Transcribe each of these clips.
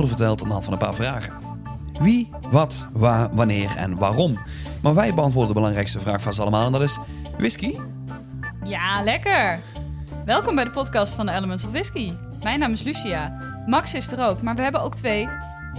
worden verteld aan de hand van een paar vragen. Wie, wat, waar, wanneer en waarom. Maar wij beantwoorden de belangrijkste vraag van ze allemaal en dat is whisky? Ja, lekker. Welkom bij de podcast van de Elements of Whisky. Mijn naam is Lucia. Max is er ook, maar we hebben ook twee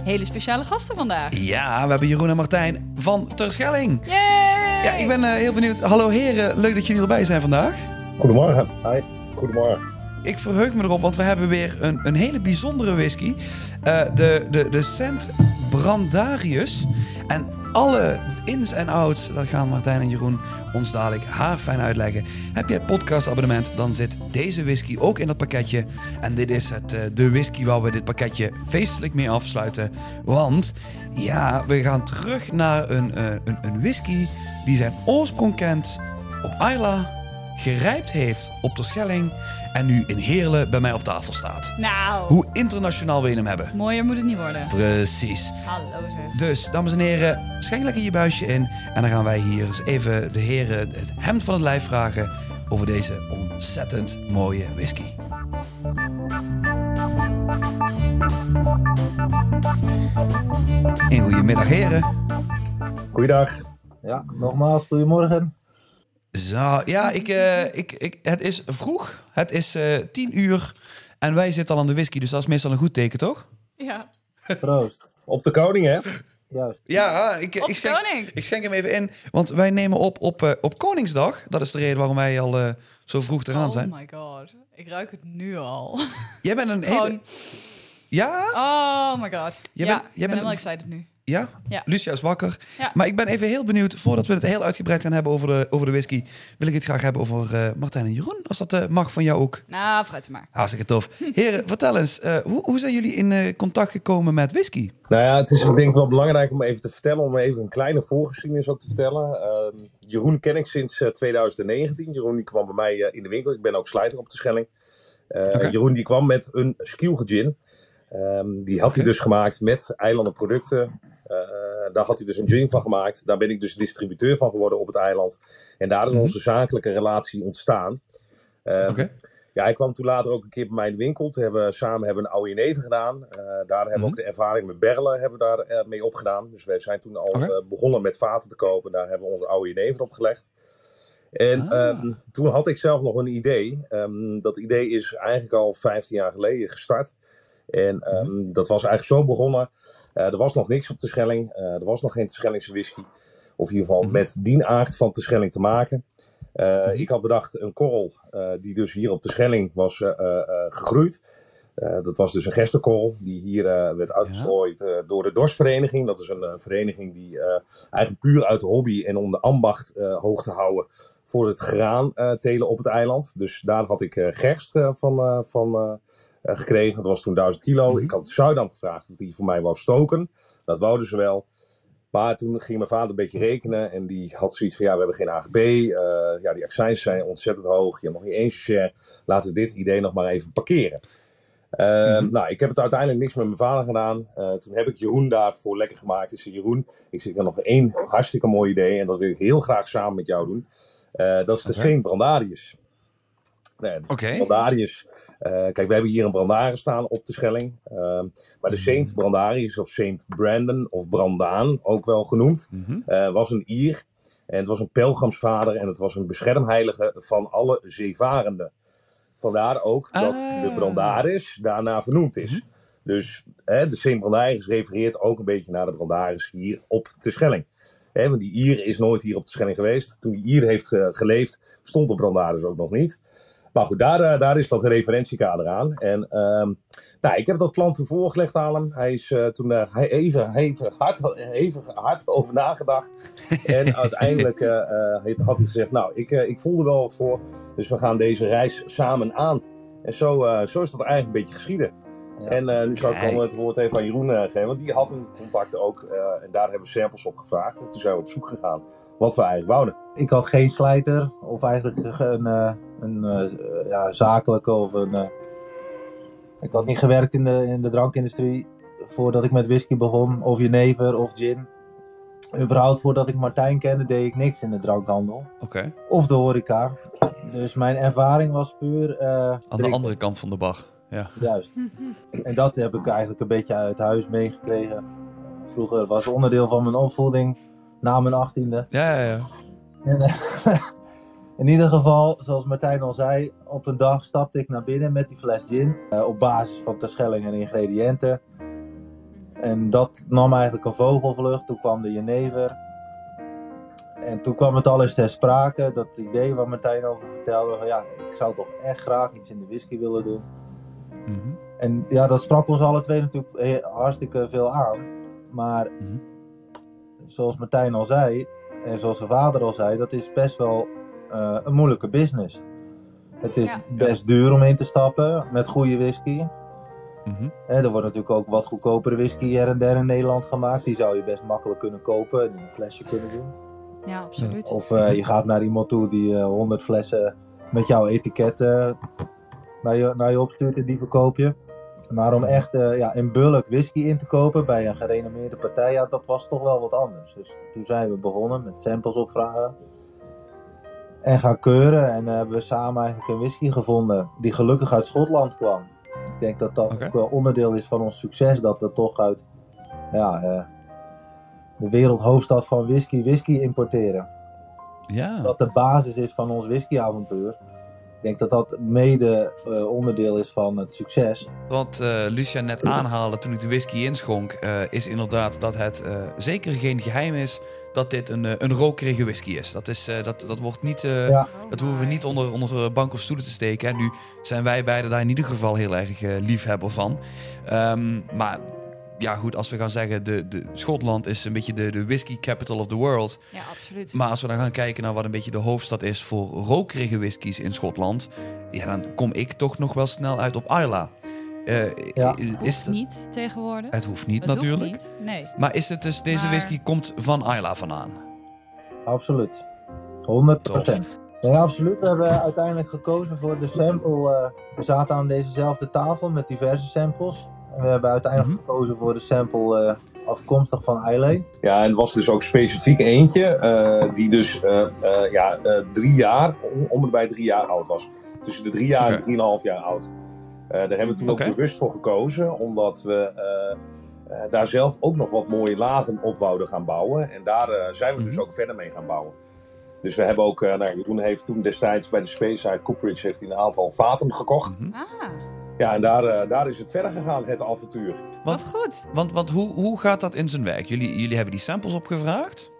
hele speciale gasten vandaag. Ja, we hebben Jeroen en Martijn van Terschelling. Yay! Ja, ik ben eh, heel benieuwd. Hallo heren, leuk dat jullie erbij zijn vandaag. Goedemorgen. Hi. Goedemorgen. Ik verheug me erop, want we hebben weer een, een hele bijzondere whisky. Eh, de, de, de Cent Brandarius. En alle ins en outs, dat gaan Martijn en Jeroen ons dadelijk haarfijn uitleggen. Heb jij het podcastabonnement, dan zit deze whisky ook in dat pakketje. En dit is het, eh, de whisky waar we dit pakketje feestelijk mee afsluiten. Want ja, we gaan terug naar een, eh, een, een whisky die zijn oorsprong kent op Isla, gerijpt heeft op de Schelling en nu in Heerlen bij mij op tafel staat. Nou, Hoe internationaal we hem hebben. mooier moet het niet worden. Precies. Hallo zeg. Dus, dames en heren, schenk lekker je buisje in. En dan gaan wij hier eens even de heren het hemd van het lijf vragen over deze ontzettend mooie whisky. Een goedemiddag heren. Goeiedag. Ja, nogmaals, goedemorgen. Zo, ja, ik, eh, ik, ik, het is vroeg. Het is eh tien uur. En wij zitten al aan de whisky, dus dat is meestal een goed teken, toch? Ja. Proost. Op de koning, hè? Juist. Ja, ik, Op ik, de schenk, koning. ik schenk hem even in. Want wij nemen op op, eh, op Koningsdag. Dat is de reden waarom wij al eh, zo vroeg eraan Oh zijn. my god. Ik ruik het nu al. Jij bent een hele... Gewoon, Ja? oh my god. Jij ja, bent- ik jij ben bent helemaal een- excited nu. Ja? Ja. Lucia is wakker. Ja. Maar ik ben even heel benieuwd, voordat we het heel uitgebreid gaan hebben over de, over de whisky, wil ik het graag hebben over eh, Martijn en Jeroen. Als dat eh, mag van jou ook. Nou, fruit er maar. Hartstikke tof. Heren, vertel eens, eh, hoe, hoe zijn jullie in eh, contact gekomen met whisky? Nou ja, het is denk ik wel belangrijk om even te vertellen, om even een kleine voorgeschiedenis ook te vertellen. Ehm, Jeroen ken ik sinds eh, 2019. Jeroen die kwam bij mij eh, in de winkel. Ik ben ook slijter op de Schelling. Eh. Jeroen die kwam met een Skilge gin. Ehm, die had hij dus gemaakt met eilandenproducten. Eh, daar had hij dus een gin van gemaakt. Daar ben ik dus distributeur van geworden op het eiland. En daar is Mhm. onze zakelijke relatie ontstaan. Ehm. Ja, hij kwam toen later ook een keer bij mij in de winkel. Toen hebben we samen hebben we een oude jenever gedaan. Eh, daar hebben we Mhm. ook de ervaring met berlen hebben we daar, eh, mee opgedaan. Dus wij zijn toen al eh, begonnen met vaten te kopen. Daar hebben we onze oude jenever op gelegd. En Ah. ehm, toen had ik zelf nog een idee. Ehm, dat idee is eigenlijk al 15 jaar geleden gestart. En ehm, dat was eigenlijk zo begonnen. Eh, er was nog niks op de Schelling. Eh, er was nog geen Terschellingse whisky. Of in ieder geval Mhm. met die aard van Terschelling te maken. Eh, Mhm. Ik had bedacht een korrel die dus hier op de Schelling was gegroeid. Dat was dus een gerstekorrel die hier werd uitgestrooid door de Dorstvereniging. Dat is een vereniging die eigenlijk puur uit de hobby en om de ambacht hoog te houden voor het graan telen op het eiland. Dus daar had ik gerst van, van gekregen. Dat was toen 1000 kilo. Mhm. Ik had Zuidam gevraagd of die voor mij wou stoken. Dat wouden ze wel. Maar toen ging mijn vader een beetje rekenen en die had zoiets van ja, we hebben geen AGB. eh, ja, die accijns zijn ontzettend hoog. Je nog niet één share. Laten we dit idee nog maar even parkeren. Eh, Mhm. Nou, ik heb het uiteindelijk niks met mijn vader gedaan. Eh, toen heb ik Jeroen daarvoor lekker gemaakt. Ik zei Jeroen, ik zeg ik heb nog één hartstikke mooi idee en dat wil ik heel graag samen met jou doen. Eh, dat is de Oké. Saint Brandarius. Nee, de Oké. Brandarius. eh, kijk, we hebben hier een Brandaren staan op de Schelling. Ehm, maar de Saint Brandarius of Saint Brandon of Brandaan, ook wel genoemd, Mhm. eh, was een Ier. En het was een pelgrimsvader en het was een beschermheilige van alle zeevarenden. Vandaar ook dat Ah. de Brandaris daarna vernoemd is. Dus hè, de Saint Brandaris refereert ook een beetje naar de Brandaris hier op de Schelling. Hè, want die Ier is nooit hier op de Schelling geweest. Toen die Ier heeft ge- geleefd, stond de Brandaris ook nog niet. Maar goed, daar, eh, daar is dat referentiekader aan. En ehm, nou, ik heb dat plan toen voorgelegd aan hem. Hij is eh, toen eh, hij even, even, hard, even hard over nagedacht. En uiteindelijk had hij gezegd, nou, ik, ik voel er wel wat voor. Dus we gaan deze reis samen aan. En zo, zo is dat eigenlijk een beetje geschieden. En eh, nu zou ik gewoon het woord even aan Jeroen eh, geven. Want die had een contact ook. eh, en daar hebben we samples op gevraagd. En toen zijn we op zoek gegaan wat we eigenlijk wouden. Ik had geen slijter of eigenlijk een, eh, een eh, ja, zakelijke of een. ik had niet gewerkt in de, in de drankindustrie voordat ik met whisky begon, of jenever of gin. Überhaupt voordat ik Martijn kende, deed ik niks in de drankhandel Oké, of de horeca. Dus mijn ervaring was puur. eh, aan de drinken. andere kant van de bar. Ja. Juist. En dat heb ik eigenlijk een beetje uit huis meegekregen. Vroeger was het onderdeel van mijn opvoeding na mijn achttiende. Ja, ja, ja. En, eh, in ieder geval, zoals Martijn al zei, op een dag stapte ik naar binnen met die fles gin. eh, op basis van Terschelling en ingrediënten. En dat nam eigenlijk een vogelvlucht. Toen kwam de jenever. En toen kwam het alles ter sprake. Dat idee waar Martijn over vertelde. Van, ja, ik zou toch echt graag iets in de whisky willen doen. Mhm. En ja, dat sprak ons alle twee natuurlijk he- hartstikke veel aan. Maar Mhm. zoals Martijn al zei, en zoals zijn vader al zei, dat is best wel eh, een moeilijke business. Het is Ja. best duur om in te stappen met goede whisky. Mhm. Hè, er wordt natuurlijk ook wat goedkopere whisky her en der in Nederland gemaakt. Die zou je best makkelijk kunnen kopen en in een flesje kunnen doen. Ja, absoluut. Of eh, je gaat naar iemand toe die eh 100 flessen met jouw etiket eh, naar, je, naar je opstuurt en die verkoop je. Maar om echt eh, ja, in bulk whisky in te kopen bij een gerenommeerde partij, ja, dat was toch wel wat anders. Dus toen zijn we begonnen met samples opvragen. En gaan keuren en eh, hebben we samen eigenlijk een whisky gevonden die gelukkig uit Schotland kwam. Ik denk dat dat ook wel onderdeel is van ons succes, dat we toch uit ja, eh, de wereldhoofdstad van whisky whisky importeren Ja. dat de basis is van ons whiskyavontuur. Ik denk dat dat mede eh, onderdeel is van het succes. Wat eh, Lucia net aanhaalde toen ik de whisky inschonk, eh, is inderdaad dat het zeker geen geheim is dat dit een, een rokerige whisky is. Dat, is dat, dat wordt niet, Ja. dat hoeven we niet onder, onder bank of stoelen te steken. En nu zijn wij beiden daar in ieder geval heel erg liefhebber van. Ehm, maar ja, goed, als we gaan zeggen, de, de, Schotland is een beetje de, de whisky capital of the world. Ja, absoluut. Maar als we dan gaan kijken naar wat een beetje de hoofdstad is voor rokerige whiskies in Schotland, ja, dan kom ik toch nog wel snel uit op Isla. Eh, Ja. is, Hoeft niet tegenwoordig. het hoeft niet Het hoeft natuurlijk. niet, Nee. Maar is het dus, deze Maar- whisky komt van Isla vandaan? Absoluut. 100%. Ja, absoluut. We hebben uiteindelijk gekozen voor de sample. eh, we zaten aan dezezelfde tafel met diverse samples. En we hebben uiteindelijk Mhm. gekozen voor de sample eh, afkomstig van Islay. Ja, en het was dus ook specifiek eentje die die dus eh, eh, ja, eh, drie jaar, om, om en bij drie jaar oud was. Tussen de drie jaar Oké. en drieënhalf jaar oud. Eh, daar hebben we toen ook bewust voor gekozen, omdat we eh, eh, daar zelf ook nog wat mooie lagen op wouden gaan bouwen. En daar eh, zijn we dus Mhm. ook verder mee gaan bouwen. Dus we hebben ook, eh nou, Jeroen heeft toen destijds bij de Speyside Cooperage heeft hij een aantal vaten gekocht. Mhm. Ah, Ja, en daar, eh, daar is het verder gegaan, het avontuur. wat goed. Want, want hoe, hoe gaat dat in zijn werk? Jullie, jullie hebben die samples opgevraagd.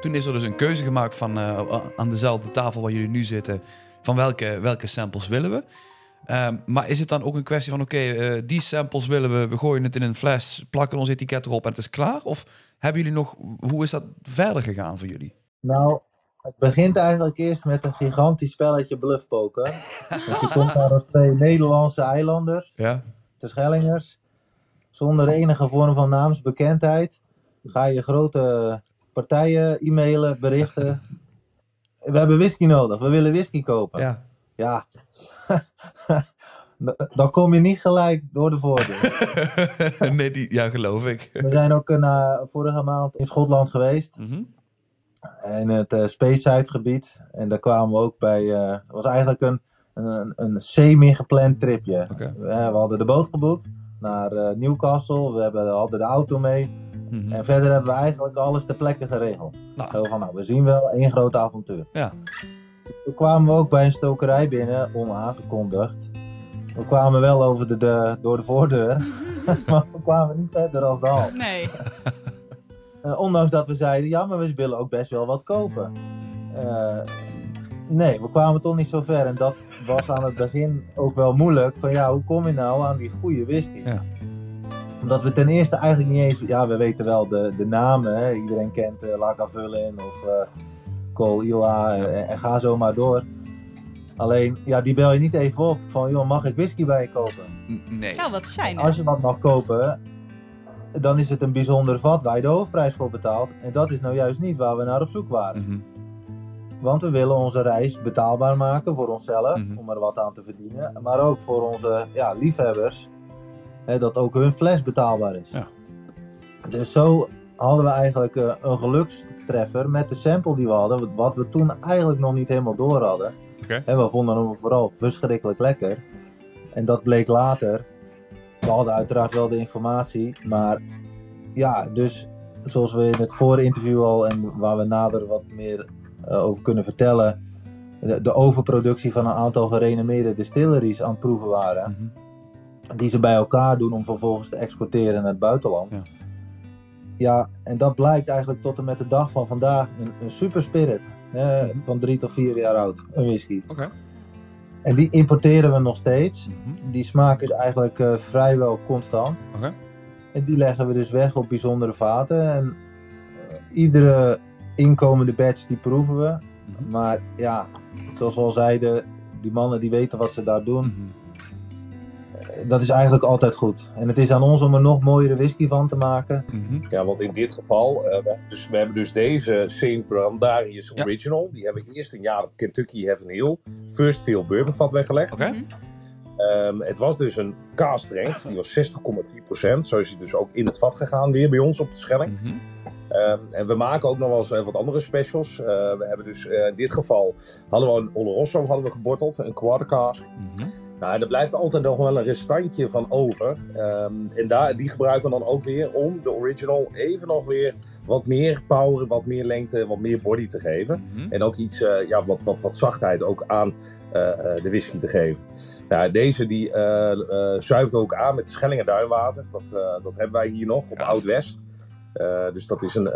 Toen is er dus een keuze gemaakt van eh, aan dezelfde tafel waar jullie nu zitten. Van welke, welke samples willen we? Ehm, maar is het dan ook een kwestie van: oké, eh, die samples willen we, we gooien het in een fles, plakken ons etiket erop en het is klaar? Of hebben jullie nog, hoe is dat verder gegaan voor jullie? Nou, het begint eigenlijk eerst met een gigantisch spelletje bluffpoker. dus je komt daar als twee Nederlandse eilanders. Ja. Terschellingers, zonder enige vorm van naamsbekendheid, ga je grote partijen e-mailen, berichten. We hebben whisky nodig, we willen whisky kopen. ja. Ja. Dan kom je niet gelijk door de voordeur. nee, die, ja, geloof ik. We zijn ook een, eh, vorige maand in Schotland geweest, Mhm. In het eh Speyside gebied. En daar kwamen we ook bij, eh, het was eigenlijk een, een, een semi-gepland tripje. Oké. We, we hadden de boot geboekt naar eh, Newcastle, we hebben, hadden de auto mee. Mhm. En verder hebben we eigenlijk alles ter plekke geregeld. Nou, Zo van, nou, we zien wel één groot avontuur. Ja. Toen kwamen we ook bij een stokerij binnen, onaangekondigd. We kwamen wel over de, de, door de voordeur, maar we kwamen niet verder als de hal. Nee. Eh, ondanks dat we zeiden, ja, maar we willen ook best wel wat kopen. Eh, nee, we kwamen toch niet zo ver. En dat was aan het begin ook wel moeilijk. Van ja, hoe kom je nou aan die goede whisky? Ja. Omdat we ten eerste eigenlijk niet eens... Ja, we weten wel de, de namen. Hè? Iedereen kent uh, Lagavulin of uh, Cole Ila en, en ga zo maar door. Alleen, ja, die bel je niet even op van, joh, mag ik whisky bij je kopen? Nee. Zou wat zijn, hè? Als je wat mag kopen, dan is het een bijzonder vat waar je de hoofdprijs voor betaalt. En dat is nou juist niet waar we naar op zoek waren. Mhm. Want we willen onze reis betaalbaar maken voor onszelf, Mhm. om er wat aan te verdienen. Maar ook voor onze ja, liefhebbers, hè, dat ook hun fles betaalbaar is. Ja. Dus zo hadden we eigenlijk eh, een gelukstreffer met de sample die we hadden, wat we toen eigenlijk nog niet helemaal door hadden. En we vonden hem vooral verschrikkelijk lekker. En dat bleek later. We hadden uiteraard wel de informatie, maar ja, dus zoals we in het voorinterview al en waar we nader wat meer eh, over kunnen vertellen, de, de overproductie van een aantal gerenommeerde distilleries aan het proeven waren, Mhm. die ze bij elkaar doen om vervolgens te exporteren naar het buitenland. Ja. Ja, en dat blijkt eigenlijk tot en met de dag van vandaag een, een super spirit. hè, Mhm. Van drie tot vier jaar oud, een whisky. Oké. En die importeren we nog steeds. Mhm. Die smaak is eigenlijk eh, vrijwel constant. En die leggen we dus weg op bijzondere vaten. En eh, iedere inkomende batch die proeven we. Mhm. Maar ja, zoals we al zeiden, die mannen die weten wat ze daar doen. Mhm. Dat is eigenlijk altijd goed. En het is aan ons om er nog mooiere whisky van te maken. Mhm. Ja, want in dit geval, eh, we, hebben dus, we hebben dus deze St. Brandarius Ja. Original. Die hebben we eerst een jaar op Kentucky Heaven Hill First Field Bourbon vat weggelegd. Oké. Mhm. Ehm, het was dus een cast strength, die was 60,4%. Zo is hij dus ook in het vat gegaan weer bij ons op de Schelling. Mhm. Ehm, en we maken ook nog wel eens eh, wat andere specials. Eh, we hebben dus eh, in dit geval, hadden we een Oloroso hadden we geborteld, een quarter cask. Mhm. Nou, er blijft altijd nog wel een restantje van over. Ehm, en daar, die gebruiken we dan ook weer om de original even nog weer wat meer power, wat meer lengte, wat meer body te geven. Mhm. En ook iets, eh, ja, wat, wat, wat zachtheid ook aan eh, eh, de whisky te geven. Nou, deze die zuivert ook aan met Schellingen duinwater. Dat, dat hebben wij hier nog op Ja. Oud-West. Dus dat is een,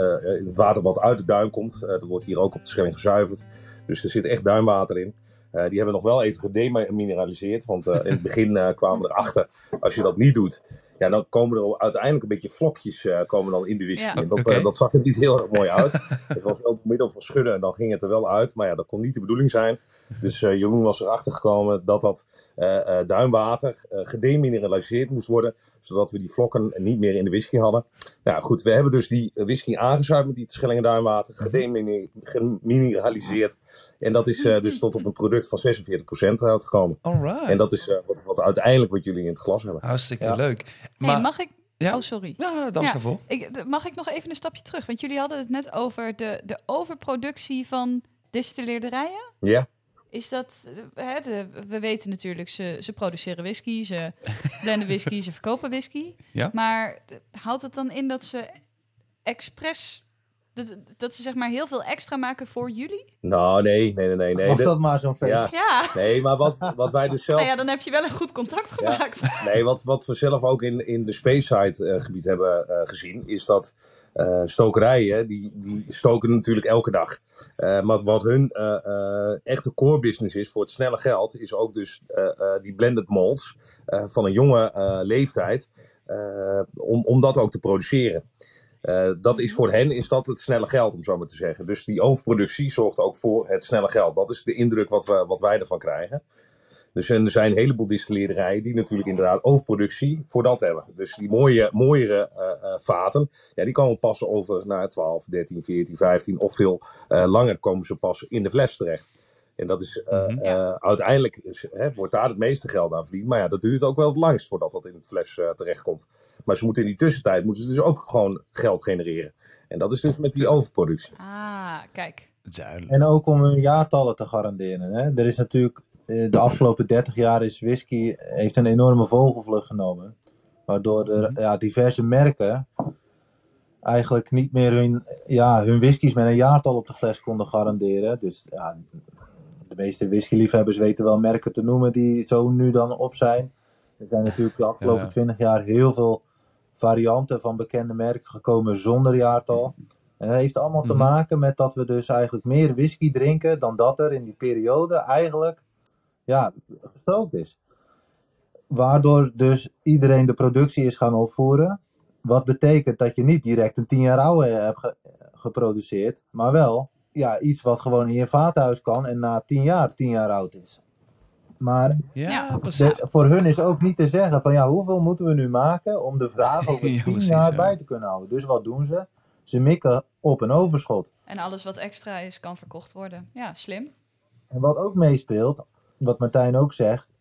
het water wat uit de duin komt. Eh, dat wordt hier ook op de Schelling gezuiverd. Dus er zit echt duinwater in. Eh, die hebben we nog wel even gedemineraliseerd. Want eh, in het begin eh, kwamen we erachter, als je dat niet doet, ja, dan komen er uiteindelijk een beetje vlokjes eh, komen dan in de whisky. Ja. En dat, eh, dat zag er niet heel erg mooi uit. het was wel door middel van schudden en dan ging het er wel uit. Maar ja, dat kon niet de bedoeling zijn. Dus eh, Jeroen was erachter gekomen dat dat eh, eh, duinwater eh, gedemineraliseerd moest worden. Zodat we die vlokken niet meer in de whisky hadden. Nou goed, we hebben dus die whisky aangezuiverd met die Schellingen duinwater. gedeminer- Gemineraliseerd. En dat is eh, dus tot op een product van 46% uitgekomen. Alright. En dat is eh, wat, wat uiteindelijk wat jullie in het glas hebben. Hartstikke Ja. leuk. Hey, mag ik... Ja. Oh, sorry. ja, dan Ja. Ik, mag ik nog even een stapje terug? Want jullie hadden het net over de, de overproductie van distilleerderijen. Ja, Is dat, hè, de, we weten natuurlijk, ze, ze produceren whisky, ze blenden whisky, ze verkopen whisky. Ja. Maar houdt het dan in dat ze expres, dat, dat ze zeg maar heel veel extra maken voor jullie? nou nee, nee, nee, nee. nee. Was dat maar zo'n feest? Ja. Ja. Nee, maar wat, wat wij dus zelf... Nou ja, dan heb je wel een goed contact gemaakt. Nee, wat, wat we zelf ook in, in de Speyside eh, gebied hebben eh, gezien, is dat eh, stokerijen, die, die stoken natuurlijk elke dag. Eh, maar wat hun eh, eh, echte core business is voor het snelle geld, is ook dus eh, eh, die blended eh, van een jonge eh, leeftijd, eh, om, om dat ook te produceren. Eh, dat is voor hen is dat het snelle geld, om zo maar te zeggen. Dus die overproductie zorgt ook voor het snelle geld. Dat is de indruk wat, we, wat wij ervan krijgen. Dus er zijn een heleboel distilleerderijen die natuurlijk inderdaad overproductie voor dat hebben. Dus die mooie, mooiere eh, vaten, ja, die komen passen over naar 12, 13, 14, 15 of veel langer komen ze pas in de fles terecht. En dat is eh, Mhm. eh, uiteindelijk is, hè, wordt daar het meeste geld aan verdiend. Maar ja, dat duurt ook wel het langst voordat dat in het fles eh, terechtkomt. Maar ze moeten in die tussentijd moeten ze dus ook gewoon geld genereren. En dat is dus met die overproductie. Ah, kijk. Duidelijk. En ook om hun jaartallen te garanderen. Hè? Er is natuurlijk, eh, de afgelopen 30 jaar is whisky heeft een enorme vogelvlucht genomen. Waardoor er Mhm. ja, diverse merken eigenlijk niet meer hun, ja, hun whiskies met een jaartal op de fles konden garanderen. Dus ja, de meeste whiskyliefhebbers weten wel merken te noemen die zo nu dan op zijn. Er zijn natuurlijk de afgelopen. 20 jaar heel veel varianten van bekende merken gekomen zonder jaartal. En dat heeft allemaal te Mhm. maken met dat we dus eigenlijk meer whisky drinken dan dat er in die periode eigenlijk ja, gestookt is. Waardoor dus iedereen de productie is gaan opvoeren. Wat betekent dat je niet direct een 10 jaar oude hebt ge- geproduceerd, maar wel ja, iets wat gewoon in je vaathuis kan en na 10 jaar 10 jaar oud is. Maar Ja, de- voor hun is ook niet te zeggen van ja, hoeveel moeten we nu maken om de vraag over Ja, 10 precies, jaar ja. bij te kunnen houden. Dus wat doen ze? Ze mikken op een overschot. En alles wat extra is, kan verkocht worden. Ja, slim. En wat ook meespeelt, wat Martijn ook zegt,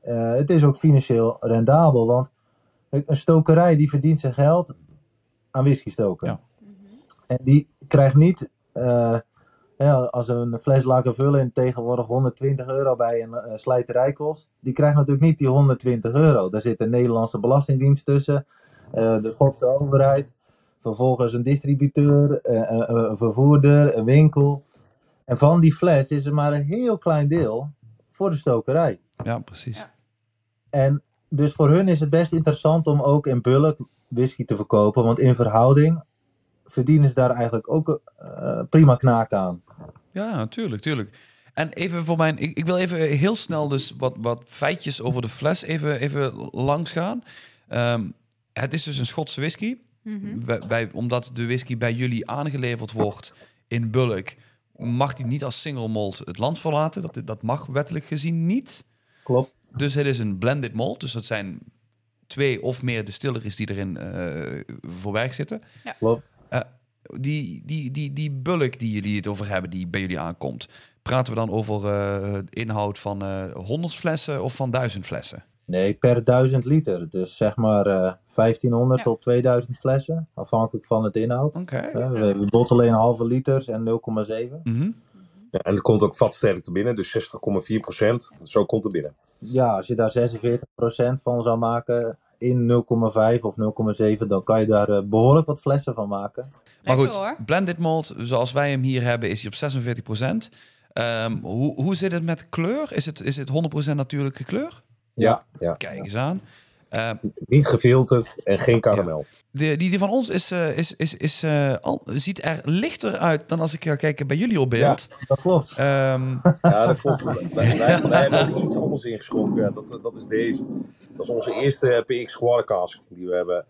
eh, het is ook financieel rendabel. Want een stokerij die verdient zijn geld aan whisky stoken. Ja. En die krijgt niet eh, Ja, als een fles Lagavulin tegenwoordig 120 euro bij een eh, slijterij kost, die krijgt natuurlijk niet die 120 euro. Daar zit de Nederlandse Belastingdienst tussen, eh, de Schotse overheid, vervolgens een distributeur, eh, eh, een vervoerder, een winkel. En van die fles is er maar een heel klein deel voor de stokerij. Ja, precies. Ja. En dus voor hun is het best interessant om ook in bulk whisky te verkopen, want in verhouding verdienen ze daar eigenlijk ook eh, prima knaak aan. Ja, natuurlijk, tuurlijk. En even voor mijn... Ik, ik wil even heel snel dus wat, wat feitjes over de fles even, even langs gaan. Ehm, het is dus een Schotse whisky. Mhm. Wij, wij- omdat de whisky bij jullie aangeleverd wordt in bulk... mag die niet als single malt het land verlaten. Dat, dat mag wettelijk gezien niet. Klopt. Dus het is een blended malt. Dus dat zijn twee of meer distilleries die erin eh voor werk zitten. Klopt. Die, die, die, die bulk die jullie het over hebben, die bij jullie aankomt. Praten we dan over eh, inhoud van eh 100 flessen of van 1000 flessen? Nee, per 1000 liter. Dus zeg maar eh 1500 Ja. tot 2000 flessen, afhankelijk van het inhoud. Oké. Eh, we, we bottelen in halve liters en 0,7. Mhm. Ja, en er komt ook vatsterkte binnen, dus 60,4 procent. Zo komt er binnen. Ja, als je daar 46% van zou maken in 0,5 of 0,7, dan kan je daar eh, behoorlijk wat flessen van maken. Maar goed, hoor. blended malt, zoals wij hem hier hebben, is hij op 46 hoe, hoe zit het met kleur? Is het, is het 100% natuurlijke kleur? Ja, ja. Kijk eens aan. Ehm, Niet gefilterd en geen karamel. de, die, die van ons is, eh, is, is, is, eh, al, ziet er lichter uit dan als ik ga kijken bij jullie op beeld. Dat klopt. Ehm, Ja, dat klopt. Wij, wij, wij hebben ook iets anders ingeschonken. Ja, dat, dat is deze. Dat is onze eerste PX Squad cask die we hebben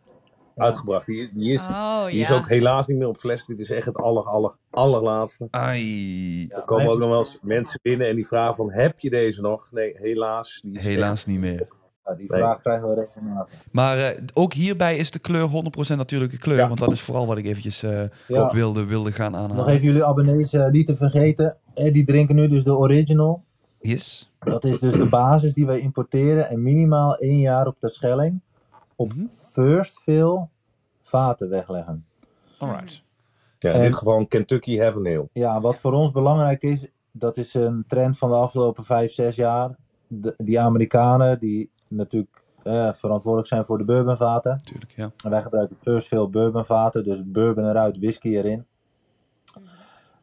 uitgebracht. Die, die, is, Oh, die is ook helaas niet meer op fles. Dit is echt het aller, aller, allerlaatste. ai, Er komen ook nog wel eens mensen binnen en die vragen van, heb je deze nog? Nee, helaas. Die is helaas niet meer. Ja, die vraag krijgen we regelmatig. Maar eh, ook hierbij is de kleur 100% natuurlijke kleur. Ja. Want dat is vooral wat ik eventjes eh, Ja. wilde, wilde gaan Nog aanhalen. even jullie abonnees eh, niet te vergeten. Eh, die drinken nu dus de original. Yes. Dat is dus de basis die wij importeren en minimaal één jaar op de Schelling op Mhm. first fill vaten wegleggen. Alright. Ja, in En- dit geval een Kentucky Heaven Ale. Ja, wat voor ons belangrijk is, dat is een trend van de afgelopen vijf, zes jaar. De, die Amerikanen die natuurlijk eh, verantwoordelijk zijn voor de bourbonvaten. Tuurlijk, ja. En wij gebruiken first fill bourbonvaten, dus bourbon eruit, whisky erin.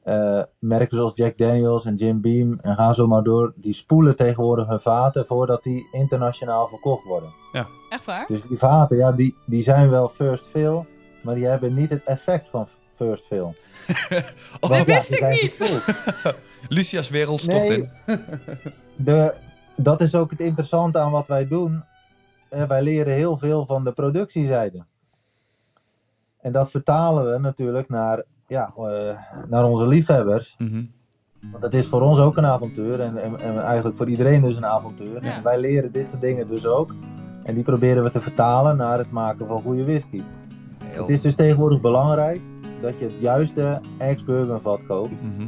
Eh, merken zoals Jack Daniels en Jim Beam en ga zo maar door, die spoelen tegenwoordig hun vaten voordat die internationaal verkocht worden. Echt waar? Dus die vaten, ja, die, die zijn wel first fill, maar die hebben niet het effect van first fill. Oh, Dat Want ja, wist ik niet. Lucia's wereld stort Nee. in. De, dat is ook het interessante aan wat wij doen. Eh, wij leren heel veel van de productiezijde. En dat vertalen we natuurlijk naar, ja, eh, naar onze liefhebbers. Mhm. Want het is voor ons ook een avontuur en, en, en eigenlijk voor iedereen dus een avontuur. Ja. En wij leren dit soort dingen dus ook. En die proberen we te vertalen naar het maken van goede whisky. Heel- Het is dus tegenwoordig belangrijk dat je het juiste ex-bourbon vat koopt. Mhm.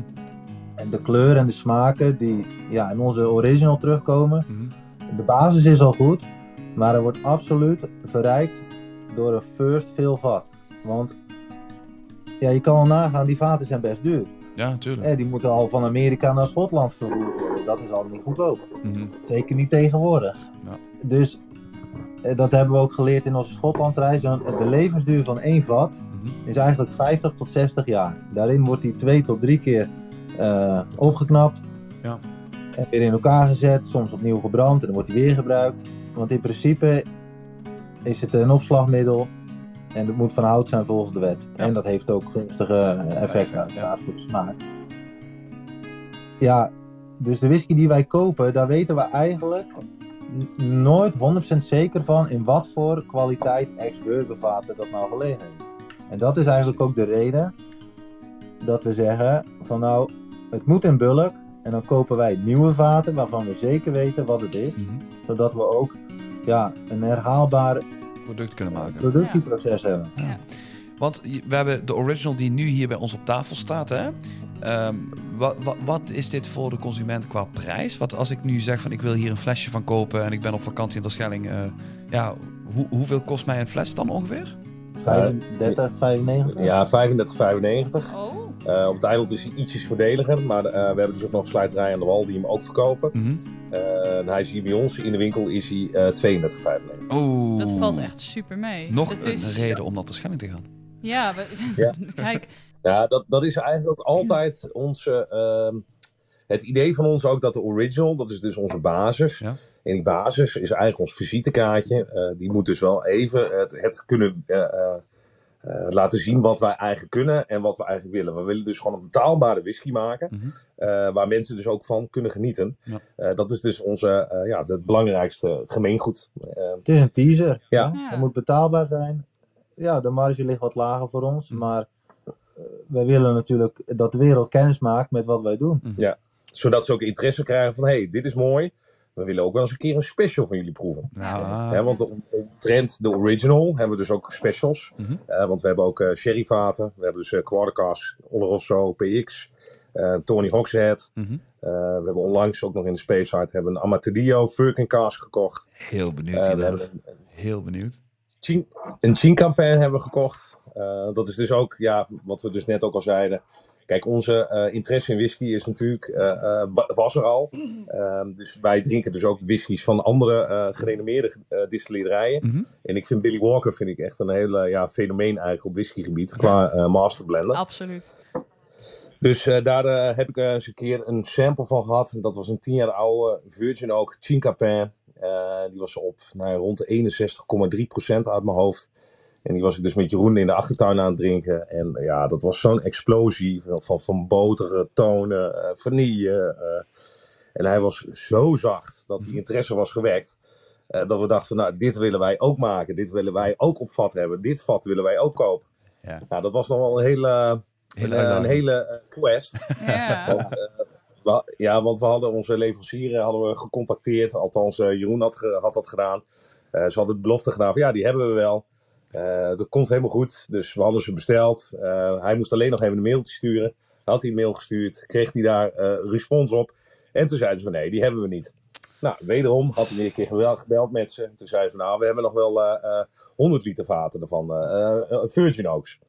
En de kleur en de smaken die ja, in onze original terugkomen. Mhm. De basis is al goed, maar er wordt absoluut verrijkt door een first fill vat. Want ja, je kan al nagaan, die vaten zijn best duur. Ja, tuurlijk. Eh, die moeten al van Amerika naar Schotland vervoerd worden. Dat is al niet goedkoop. Mhm. Zeker niet tegenwoordig. Ja. Dus eh, dat hebben we ook geleerd in onze Schotlandreis. De levensduur van één vat Mhm. is eigenlijk 50 tot 60 jaar. Daarin wordt die twee tot drie keer eh, opgeknapt. Ja. En weer in elkaar gezet, soms opnieuw gebrand en dan wordt die weer gebruikt. Want in principe is het een opslagmiddel en het moet van hout zijn volgens de wet. Ja. En dat heeft ook gunstige effecten Effect, uiteraard voor de smaak. Ja, dus de whisky die wij kopen, daar weten we eigenlijk nooit 100% zeker van in wat voor kwaliteit ex-burgervaten dat nou gelegen heeft. En dat is eigenlijk ook de reden dat we zeggen van nou, het moet in bulk en dan kopen wij nieuwe vaten waarvan we zeker weten wat het is, Mhm. zodat we ook ja, een herhaalbaar Product kunnen maken. productieproces hebben. Want je- we hebben de original die nu hier bij ons op tafel staat. Hè? Ehm, wat, wat, wat is dit voor de consument qua prijs? Wat als ik nu zeg van ik wil hier een flesje van kopen en ik ben op vakantie in Terschelling. eh ja, hoe, hoeveel kost mij een fles dan ongeveer? 35, 95? Ja, 35,95. Oh, Eh, op het eiland is hij ietsjes voordeliger, maar eh, we hebben dus ook nog slijterij aan de wal die hem ook verkopen. Mhm. Eh, en hij is hier bij ons, in de winkel is hij eh 32,95. Oeh. Dat valt echt super mee. Nog een is- reden om naar de Schelling te gaan. Ja, we- Ja. kijk. Ja, dat, dat is eigenlijk ook altijd onze. ehm, het idee van ons ook dat de original, dat is dus onze basis. Ja. En die basis is eigenlijk ons visitekaartje. Eh, die moet dus wel even het, het kunnen eh, laten zien wat wij eigenlijk kunnen en wat we eigenlijk willen. We willen dus gewoon een betaalbare whisky maken. Mhm. eh, waar mensen dus ook van kunnen genieten. Ja. Eh, dat is dus onze, eh, ja, het belangrijkste gemeengoed. Het is een teaser. Ja. Ja. Het moet betaalbaar zijn. Ja, de marge ligt wat lager voor ons. Mm. Maar wij willen natuurlijk dat de wereld kennis maakt met wat wij doen. zodat ze ook interesse krijgen van, hé, hey, dit is mooi. We willen ook wel eens een keer een special van jullie proeven. Nou, want om- omtrent de original hebben we dus ook specials. Mhm. Eh, want we hebben ook eh sherryvaten. We hebben dus uh, Quartercast, Oloroso, PX, eh, Tony Hogshead. mhm. Eh, we hebben onlangs ook nog in de Space Heart hebben een Amatadillo Firkin Cask gekocht. heel benieuwd. We hiernaar. hebben een, Heel benieuwd. Chin, een Chincampagne hebben we gekocht. Eh, dat is dus ook, ja, wat we dus net ook al zeiden. Kijk, onze eh, interesse in whisky is natuurlijk, eh, eh, wa- was er al. Ehm, dus wij drinken dus ook whiskies van andere eh gerenommeerde eh distillerijen. Mhm. En ik vind Billy Walker vind ik echt een hele ja, fenomeen eigenlijk op whiskygebied qua masterblender. Absoluut. Dus eh, daar heb ik eens een keer een sample van gehad. Dat was een 10 jaar oude Virgin Oak Chincapin. Eh die was op nou, rond de 61,3% uit mijn hoofd. En die was ik dus met Jeroen in de achtertuin aan het drinken. En ja, dat was zo'n explosie van, van, van boter, tonen, eh, vanille. eh. en hij was zo zacht dat die interesse was gewekt. eh, dat we dachten, van, nou, dit willen wij ook maken. Dit willen wij ook op vat hebben. Dit vat willen wij ook kopen. Ja. Nou, dat was nog wel een hele, Hele een, hele quest. Ja. Want, we- ja, want we hadden onze leverancier hadden we gecontacteerd. Althans, Jeroen had, had dat gedaan. Ze hadden de belofte gedaan van ja, die hebben we wel. Eh, dat komt helemaal goed. Dus we hadden ze besteld. Eh, hij moest alleen nog even een mailtje sturen. Had hij een mail gestuurd, kreeg hij daar eh, respons op. En toen zeiden ze van nee, die hebben we niet. Nou, wederom had hij weer een keer gebeld, met ze. Toen zeiden ze nou, we hebben nog wel eh, 100 liter vaten ervan. eh, Virgin Oaks.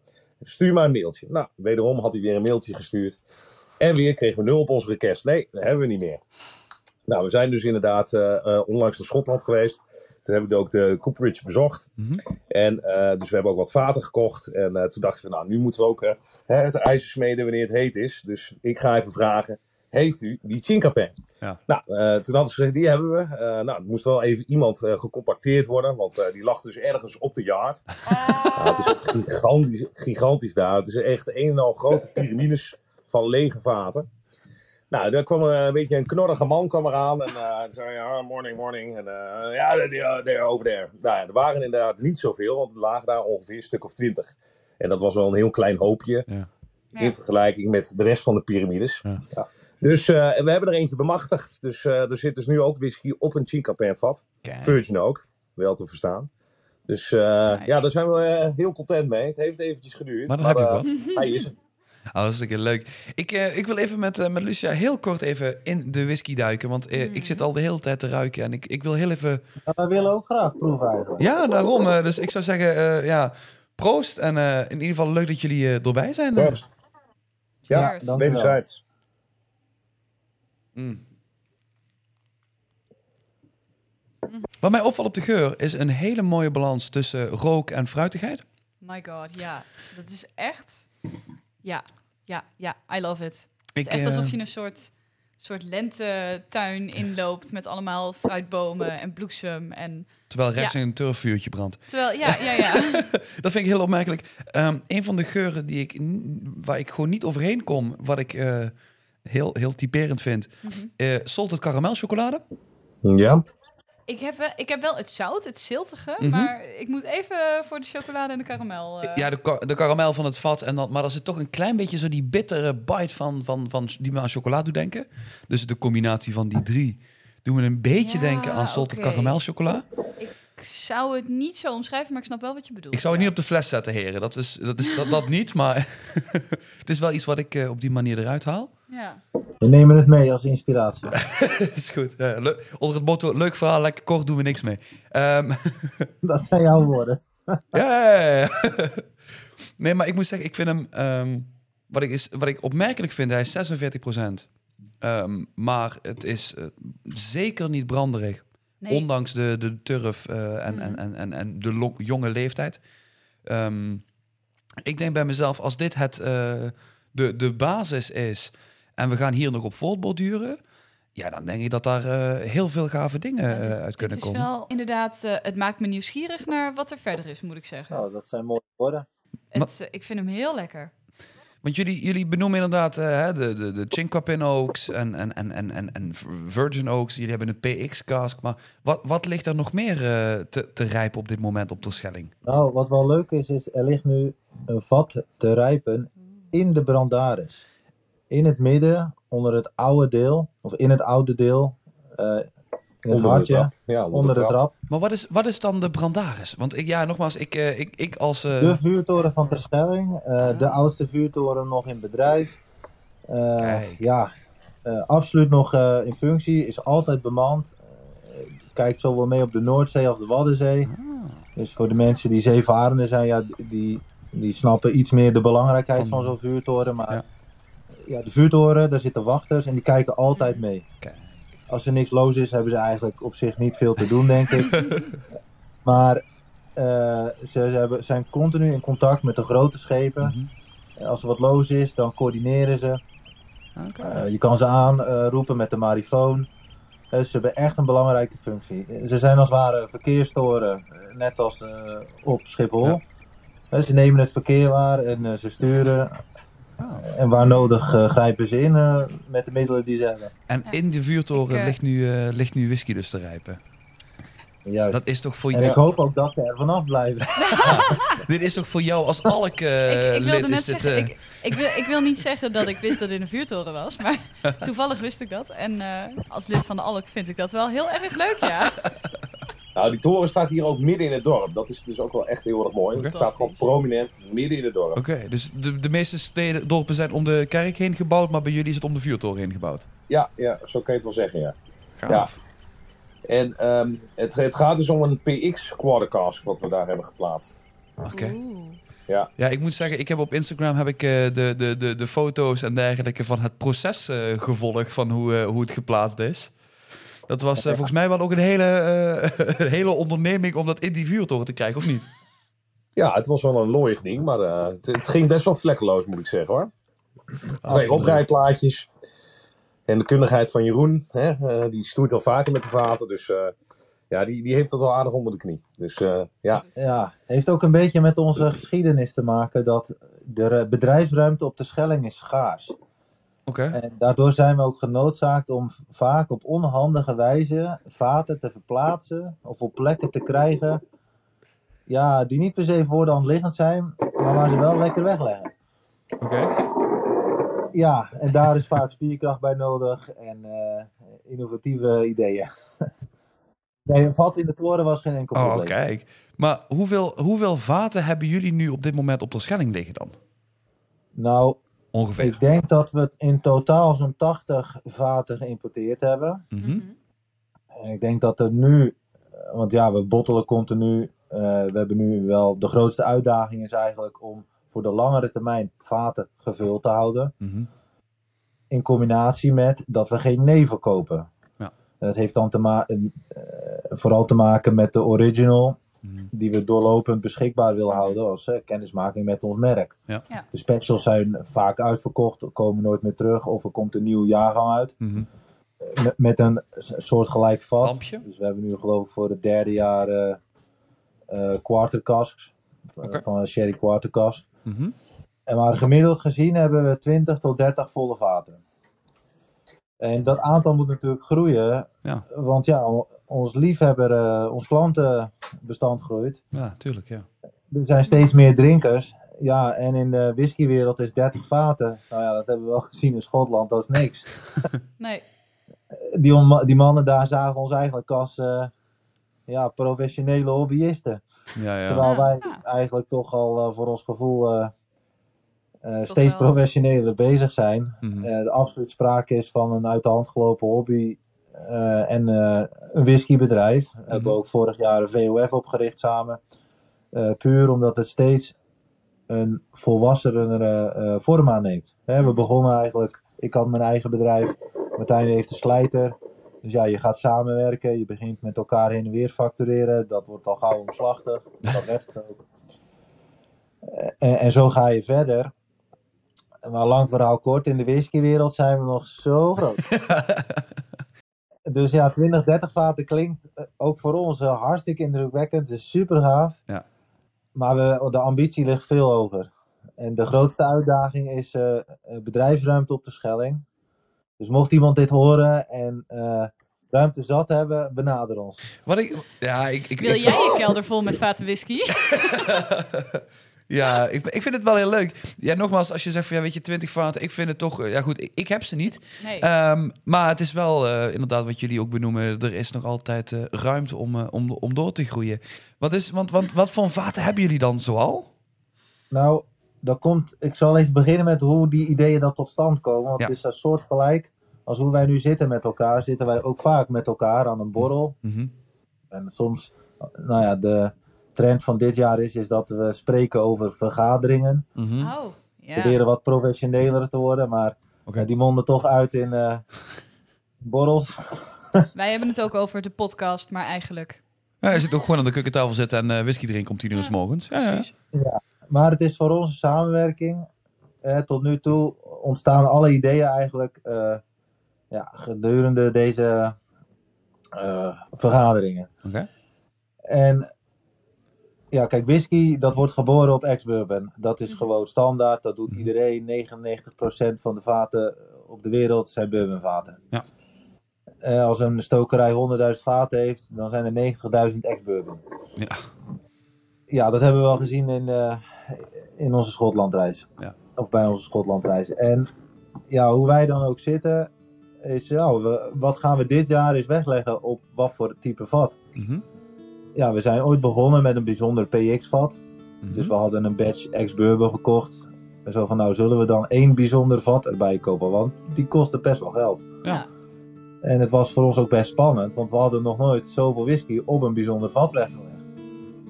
Stuur maar een mailtje. Nou, wederom had hij weer een mailtje gestuurd. En weer kregen we nul op onze request. Nee, dat hebben we niet meer. Nou, we zijn dus inderdaad onlangs naar Schotland geweest. Toen hebben we ook de Cooperage bezocht. Mhm. En eh, dus we hebben ook wat vaten gekocht. En eh, toen dachten we, nou, nu moeten we ook eh, hè, het ijzer smeden wanneer het heet is. Dus ik ga even vragen, heeft u die Chincapen? Ja. Nou, eh, toen hadden ze gezegd, die hebben we. Eh, nou, er moest wel even iemand eh, gecontacteerd worden. Want eh, die lag dus ergens op de yard. Ja, het is echt gigantisch, gigantisch daar. Het is echt een en al grote piramides van lege vaten. Nou, daar kwam een beetje een knorrige man kwam eraan. En eh zei, ja, morning, morning. En eh, ja, they're, they're over there. Nou ja, er waren inderdaad niet zoveel, want er lagen daar ongeveer een stuk of twintig. En dat was wel een heel klein hoopje Ja. Ja. in vergelijking met de rest van de piramides. Ja. Ja. Dus eh, we hebben er eentje bemachtigd. Dus eh, er zit dus nu ook whisky op een Chincapen vat. Kijk. Virgin ook, wel te verstaan. Dus eh, Nice. ja, daar zijn we eh, heel content mee. Het heeft eventjes geduurd. Maar dan heb je eh, wat. Hij is er. Oh, hartstikke leuk. Ik, eh, ik wil even met, eh, met Lucia heel kort even in de whisky duiken. Want eh, Mm. ik zit al de hele tijd te ruiken. En ik, ik wil heel even... Wij willen ook graag proeven eigenlijk. Ja, daarom. eh, dus ik zou zeggen, eh, ja, proost. En eh, in ieder geval leuk dat jullie eh, erbij zijn. Proost. Ja, dankjewel. wederzijds. Mm. Wat mij opvalt op de geur is een hele mooie balans tussen rook en fruitigheid. My god, ja. Dat is echt... Ja, ja, ja. I love it. Het is echt eh, alsof je een soort, soort lentetuin inloopt met allemaal fruitbomen en bloesem. En, Terwijl rechts een turfvuurtje brandt. terwijl, ja, ja, ja. Dat vind ik heel opmerkelijk. Ehm, een van de geuren die ik, waar ik gewoon niet overheen kom, wat ik eh, heel, heel typerend vind, Mhm. eh salted karamel chocolade. Ja, ik, heb, wel- ik heb wel het zout, het ziltige, Mhm. maar ik moet even voor de chocolade en de karamel. eh, Ja, de, ka- de karamel van het vat. En dan, maar er zit toch een klein beetje zo die bittere bite van, van, van, die me aan chocolade doet denken. Dus de combinatie van die drie doen me een beetje Ja, denken aan salted oké. karamel chocola. Ik zou het niet zo omschrijven, maar ik snap wel wat je bedoelt. Ik zou het ja. niet op de fles zetten, heren. Dat is dat, is, dat, dat niet, maar het is wel iets wat ik eh, op die manier eruit haal. Ja. We nemen het mee als inspiratie. is goed. Ja, onder het motto, leuk verhaal, lekker kort, doen we niks mee. Ehm, Dat zijn jouw woorden. ja, ja, ja, ja. Nee, maar ik moet zeggen, ik vind hem... ehm, wat, ik is, wat ik opmerkelijk vind, hij is 46% Ehm, maar het is eh, zeker niet branderig. Nee. Ondanks de, de turf eh, en, Mhm. en, en, en, en de lo- jonge leeftijd. Ehm, ik denk bij mezelf, als dit het, eh, de, de basis is en we gaan hier nog op voortborduren, ja, dan denk ik dat daar eh, heel veel gave dingen eh, dit- uit kunnen het is komen. wel inderdaad, eh, het maakt me nieuwsgierig naar wat er verder is, moet ik zeggen. Nou, dat zijn mooie woorden. Het, ik vind hem heel lekker. Want jullie, jullie benoemen inderdaad eh, hè, de, de, de Chinkapin Oaks en, en, en, en, en, en Virgin Oaks. Jullie hebben een PX-cask. Maar wat, wat ligt er nog meer eh, te, te rijpen op dit moment op Terschelling? Nou, wat wel leuk is, is er ligt nu een vat te rijpen in de brandaris. In het midden, onder het oude deel, of in het oude deel, eh, in het Onder de hartje, trap. Ja, onder de trap. Maar wat is, wat is dan de Brandaris? Want ik, ja, nogmaals, ik, eh, ik, ik als... eh, De vuurtoren van Terschelling, eh, de oudste vuurtoren nog in bedrijf. Eh, ja, eh, absoluut nog eh, in functie, is altijd bemand. Eh, kijkt zowel mee op de Noordzee als de Waddenzee. ah, Dus voor de mensen die zeevarenden zijn, ja, die, die snappen iets meer de belangrijkheid Van- van, zo'n vuurtoren. Maar Ja. Ja. de vuurtoren, daar zitten wachters en die kijken altijd mee. Kijk. Als er niks los is, hebben ze eigenlijk op zich niet veel te doen, denk ik. maar eh, ze, ze hebben, zijn continu in contact met de grote schepen. mhm. En Als er wat los is, dan coördineren ze. Eh, je kan ze aanroepen met de marifoon. Eh, ze hebben echt een belangrijke functie. Eh, Ze zijn als het ware verkeerstoren, eh, net als eh, op Schiphol. Ja. Eh, ze nemen het verkeer waar en eh, ze sturen. Ah. En waar nodig eh, grijpen ze in eh, met de middelen die ze hebben. En Ja. in de vuurtoren Ik, eh, ligt, nu, eh, ligt nu whisky dus te rijpen. Juist. Dat is toch voor en jou... ik hoop ook dat ze er vanaf blijven. Dit is toch voor jou als alk eh ik, ik wilde lid net is dit... zeggen, ik, ik, wil, ik wil niet zeggen dat ik wist dat dit een vuurtoren was, maar toevallig wist ik dat. En eh, als lid van de Alk vind ik dat wel heel erg leuk, ja. Nou, die toren staat hier ook midden in het dorp. Dat is dus ook wel echt heel erg mooi. Het staat gewoon prominent midden in het dorp. Oké, dus de, de meeste steden, dorpen zijn om de kerk heen gebouwd, maar bij jullie is het om de vuurtoren heen gebouwd. Ja, ja, zo kan je het wel zeggen, ja. Gaaf. En ehm, het, het gaat dus om een PX quartercask wat we daar hebben geplaatst. Oké. Ja, Ja, ik moet zeggen, ik heb op Instagram heb ik, eh, de, de, de, de foto's en dergelijke van het proces eh, gevolgd van hoe, eh, hoe het geplaatst is. Dat was eh, volgens mij wel ook een hele, eh, een hele onderneming om dat in die vuurtoren te krijgen, of niet? ja het was wel een looiig ding, maar eh, het, het ging best wel vlekkeloos, moet ik zeggen hoor. Twee oprijplaatjes. En de kundigheid van Jeroen, hè, eh, die stoeit al vaker met de vaten. Dus eh, ja, die, die heeft dat wel aardig onder de knie. Dus eh, ja, Ja, heeft ook een beetje met onze geschiedenis te maken dat de bedrijfsruimte op de Schelling is schaars. En daardoor zijn we ook genoodzaakt om vaak op onhandige wijze vaten te verplaatsen of op plekken te krijgen. Ja, die niet per se voor de hand liggend zijn, maar waar ze wel lekker wegleggen. Oké. Ja, en daar is vaak spierkracht bij nodig en eh, innovatieve ideeën. Nee, een vat in de toren was geen enkel Oh, probleem. kijk. Maar hoeveel, hoeveel vaten hebben jullie nu op dit moment op de Schelling liggen dan? Nou, Ongeveer. ik denk dat we in totaal zo'n 80 vaten geïmporteerd hebben. Mhm. Mhm. En ik denk dat er nu, eh, want ja, we bottelen continu. eh, we hebben nu wel, de grootste uitdaging is eigenlijk om voor de langere termijn vaten gevuld te houden. Mhm. In combinatie met dat we geen neven kopen. Ja. En dat heeft dan te eh, vooral te maken met de original. Die we doorlopend beschikbaar willen houden als eh, kennismaking met ons merk. Ja. Ja. De specials zijn vaak uitverkocht, komen nooit meer terug of er komt een nieuwe jaargang uit. Mhm. met, met een soortgelijk vat. Lampje? Dus we hebben nu geloof ik voor het derde jaar eh eh, quarter casks. Oké. Van een sherry quarter cask. Mhm. En maar gemiddeld gezien hebben we 20 tot 30 volle vaten. En dat aantal moet natuurlijk groeien. Ja. Want ja, ons liefhebber, eh, ons klantenbestand groeit. Ja, tuurlijk, ja. Er zijn steeds meer drinkers. Ja, en in de whiskywereld is 30 vaten. Nou ja, dat hebben we wel gezien in Schotland, dat is niks Nee, die, die mannen daar zagen ons eigenlijk als eh, ja, professionele hobbyisten. Ja, ja. Terwijl Ja, wij ja. eigenlijk toch al eh, voor ons gevoel eh, eh, steeds wel. professioneler bezig zijn. Eh, de absoluut sprake is van een uit de hand gelopen hobby en eh, een whiskybedrijf. We hebben ook vorig jaar een VOF opgericht samen. Eh, puur omdat het steeds een volwassenere eh, vorm aanneemt. Hè, we begonnen eigenlijk, ik had mijn eigen bedrijf, Martijn heeft een slijter. Dus ja, je gaat samenwerken, je begint met elkaar heen en weer factureren. Dat wordt al gauw omslachtig, dat werd het ook. Eh, En, en zo ga je verder. Maar lang verhaal kort, in de whiskywereld zijn we nog zo groot. Dus ja, 20, 30 vaten klinkt eh, ook voor ons eh, hartstikke indrukwekkend. Het is super gaaf. Ja. Maar we, de ambitie ligt veel hoger. En de grootste uitdaging is eh, bedrijfsruimte op de Schelling. Dus mocht iemand dit horen en eh, ruimte zat hebben, benader ons. Wat ik, ja, ik, ik, Wil ik- jij je kelder vol met vaten whisky? ja, ik, ik vind het wel heel leuk. Ja, nogmaals, als je zegt van ja, weet je, 20 vaten, ik vind het toch, eh, ja goed, ik, ik heb ze niet. Nee. Ehm, maar het is wel eh, inderdaad wat jullie ook benoemen, er is nog altijd eh, ruimte om, eh, om, om door te groeien. Wat, is, want, want, wat voor vaten hebben jullie dan zoal? Nou, dat komt, ik zal even beginnen met hoe die ideeën dan tot stand komen. Want Ja. het is een soortgelijk als hoe wij nu zitten met elkaar. Zitten wij ook vaak met elkaar aan een borrel. Mhm. En soms, nou ja, de trend van dit jaar is, is dat we spreken over vergaderingen. Mhm. oh, ja. Proberen wat professioneler te worden, maar ja, die monden toch uit in eh, borrels. Wij hebben het ook over de podcast, maar eigenlijk... Ja, je zit ook gewoon aan de keukentafel zitten en eh, whisky drinken om tien uur Ja, s morgens. Ja, ja. Precies. Maar het is voor onze samenwerking eh, tot nu toe ontstaan alle ideeën eigenlijk eh, ja, gedurende deze eh, vergaderingen. Oké. En ja, kijk, whisky, dat wordt geboren op ex-bourbon. Dat is gewoon standaard. Dat doet iedereen. 99% van de vaten op de wereld zijn bourbonvaten. Ja. Eh, als een stokerij 100.000 vaten heeft, dan zijn er 90.000 ex-bourbon. Ja. Ja, dat hebben we wel gezien in, eh, in onze Schotlandreis. Ja. Of bij onze Schotlandreis. En ja, hoe wij dan ook zitten, is ja, we, wat gaan we dit jaar eens wegleggen op wat voor type vat? Mhm. Ja, we zijn ooit begonnen met een bijzonder PX-vat. Mhm. Dus we hadden een batch ex-bourbon gekocht. En zo van, nou zullen we dan één bijzonder vat erbij kopen, want die kostte best wel geld. Ja. En het was voor ons ook best spannend, want we hadden nog nooit zoveel whisky op een bijzonder vat weggelegd.